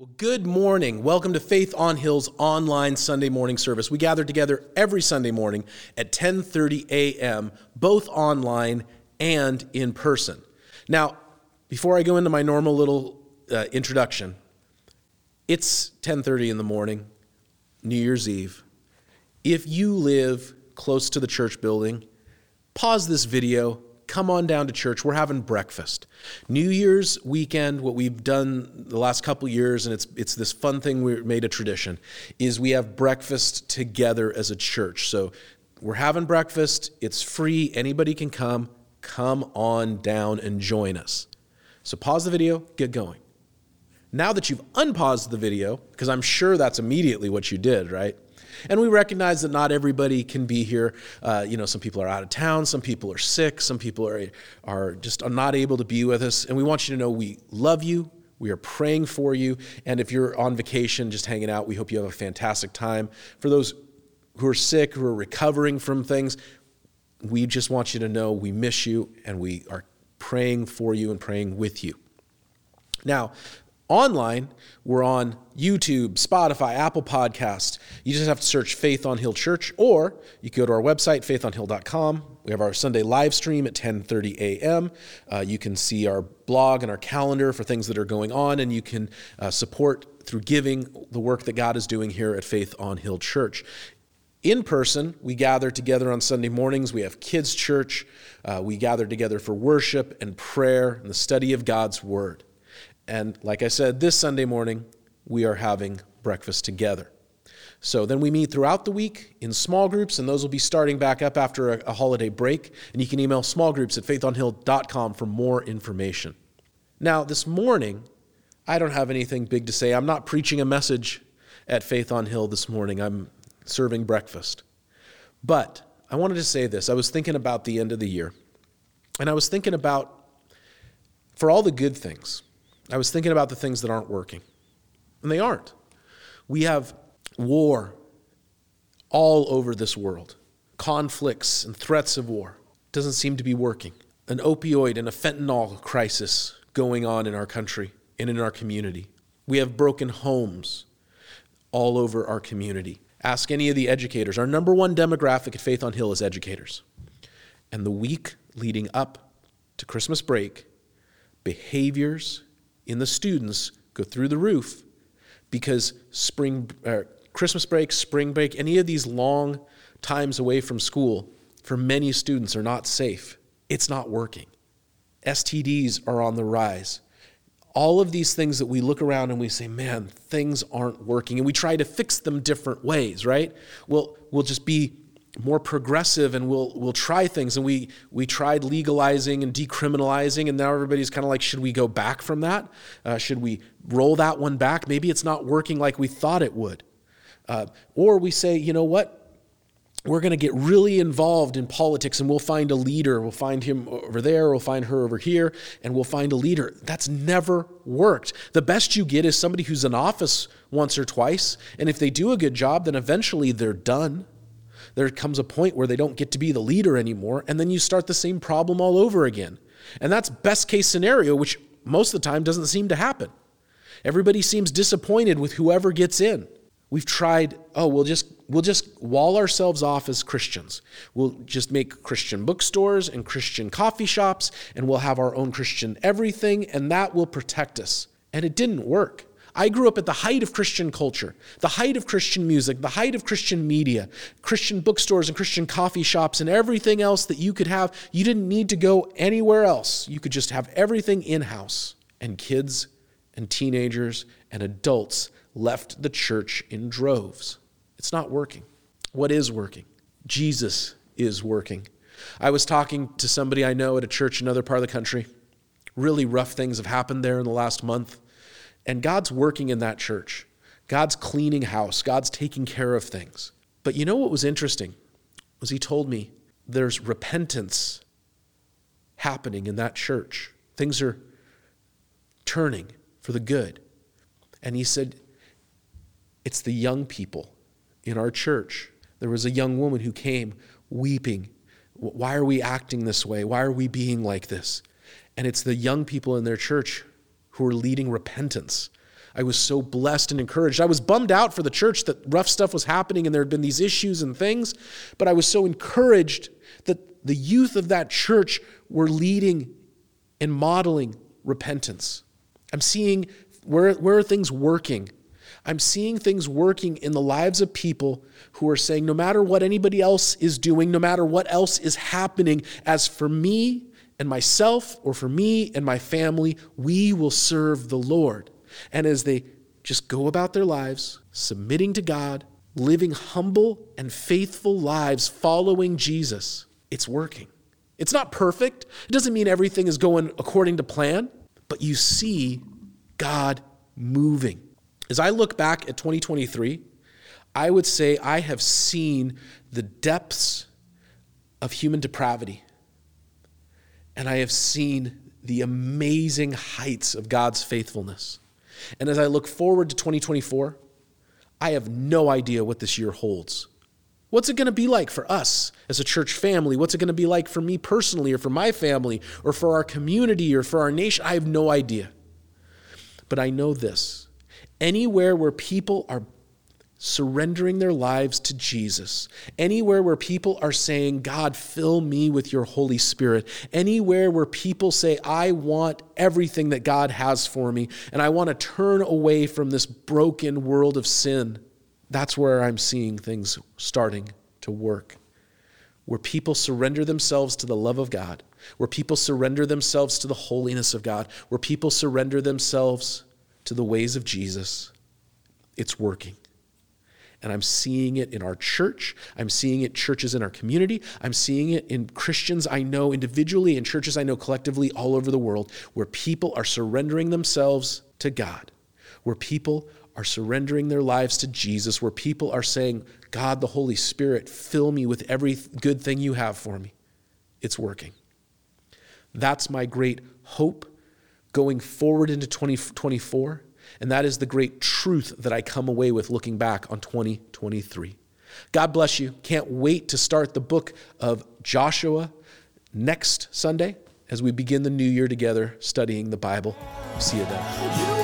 Well, good morning. Welcome to Faith on Hill's online Sunday morning service. We gather together every Sunday morning at 10:30 a.m., both online and in person. Now, before I go into my normal little uh, introduction, it's 10:30 in the morning, New Year's Eve. If you live close to the church building, pause this video come on down to church. We're having breakfast. New Year's weekend, what we've done the last couple years, and it's it's this fun thing we made a tradition, is we have breakfast together as a church. So we're having breakfast. It's free. Anybody can come. Come on down and join us. So pause the video, get going. Now that you've unpaused the video, because I'm sure that's immediately what you did, right? And we recognize that not everybody can be here. Uh, you know, some people are out of town, some people are sick, some people are, are just not able to be with us. And we want you to know we love you. We are praying for you. And if you're on vacation, just hanging out, we hope you have a fantastic time. For those who are sick, who are recovering from things, we just want you to know we miss you and we are praying for you and praying with you. Now, Online, we're on YouTube, Spotify, Apple Podcasts. You just have to search Faith on Hill Church, or you can go to our website, faithonhill.com. We have our Sunday live stream at 10:30 a.m. Uh, you can see our blog and our calendar for things that are going on, and you can uh, support through giving the work that God is doing here at Faith on Hill Church. In person, we gather together on Sunday mornings. We have kids' church. Uh, we gather together for worship and prayer and the study of God's Word. And like I said, this Sunday morning, we are having breakfast together. So then we meet throughout the week in small groups, and those will be starting back up after a, a holiday break. And you can email smallgroups at faithonhill.com for more information. Now, this morning, I don't have anything big to say. I'm not preaching a message at Faith on Hill this morning. I'm serving breakfast. But I wanted to say this. I was thinking about the end of the year, and I was thinking about, for all the good things, I was thinking about the things that aren't working, and they aren't. We have war all over this world, conflicts and threats of war. Doesn't seem to be working. An opioid and a fentanyl crisis going on in our country and in our community. We have broken homes all over our community. Ask any of the educators. Our number one demographic at Faith on Hill is educators. And the week leading up to Christmas break, behaviors in the students go through the roof because spring, Christmas break, spring break, any of these long times away from school for many students are not safe. It's not working. STDs are on the rise. All of these things that we look around and we say, man, things aren't working. And we try to fix them different ways, right? We'll, we'll just be more progressive and we'll we'll try things. And we we tried legalizing and decriminalizing and now everybody's kind of like should we go back from that? Uh, should we roll that one back? Maybe it's not working like we thought it would. Uh, or we say you know what? We're going to get really involved in politics and we'll find a leader. We'll find him over there we'll find her over here and we'll find a leader. That's never worked. The best you get is somebody who's in office once or twice and if they do a good job then eventually they're done there comes a point where they don't get to be the leader anymore, and then you start the same problem all over again. And that's best case scenario, which most of the time doesn't seem to happen. Everybody seems disappointed with whoever gets in. We've tried, oh, we'll just we'll just wall ourselves off as Christians. We'll just make Christian bookstores and Christian coffee shops and we'll have our own Christian everything and that will protect us. And it didn't work. I grew up at the height of Christian culture, the height of Christian music, the height of Christian media, Christian bookstores and Christian coffee shops and everything else that you could have. You didn't need to go anywhere else. You could just have everything in house. And kids and teenagers and adults left the church in droves. It's not working. What is working? Jesus is working. I was talking to somebody I know at a church in another part of the country. Really rough things have happened there in the last month. And God's working in that church. God's cleaning house. God's taking care of things. But you know what was interesting? Was he told me there's repentance happening in that church. Things are turning for the good. And he said, It's the young people in our church. There was a young woman who came weeping. Why are we acting this way? Why are we being like this? And it's the young people in their church who are leading repentance. I was so blessed and encouraged. I was bummed out for the church that rough stuff was happening and there had been these issues and things, but I was so encouraged that the youth of that church were leading and modeling repentance. I'm seeing where, where are things working? I'm seeing things working in the lives of people who are saying, no matter what anybody else is doing, no matter what else is happening, as for me and myself, or for me and my family, we will serve the Lord. And as they just go about their lives, submitting to God, living humble and faithful lives following Jesus, it's working. It's not perfect. It doesn't mean everything is going according to plan, but you see God moving. As I look back at 2023, I would say I have seen the depths of human depravity, and I have seen the amazing heights of God's faithfulness. And as I look forward to 2024, I have no idea what this year holds. What's it going to be like for us as a church family? What's it going to be like for me personally, or for my family, or for our community, or for our nation? I have no idea. But I know this anywhere where people are surrendering their lives to Jesus, anywhere where people are saying, God, fill me with your Holy Spirit, anywhere where people say, I want everything that God has for me, and I want to turn away from this broken world of sin, that's where I'm seeing things starting to work. Where people surrender themselves to the love of God, where people surrender themselves to the holiness of God, where people surrender themselves to the ways of Jesus, it's working. And I'm seeing it in our church. I'm seeing it churches in our community. I'm seeing it in Christians I know individually and churches I know collectively all over the world where people are surrendering themselves to God, where people are surrendering their lives to Jesus, where people are saying, God, the Holy Spirit, fill me with every good thing you have for me. It's working. That's my great hope going forward into 2024. And that is the great truth that I come away with looking back on 2023. God bless you. Can't wait to start the book of Joshua next Sunday as we begin the new year together studying the Bible. See you then.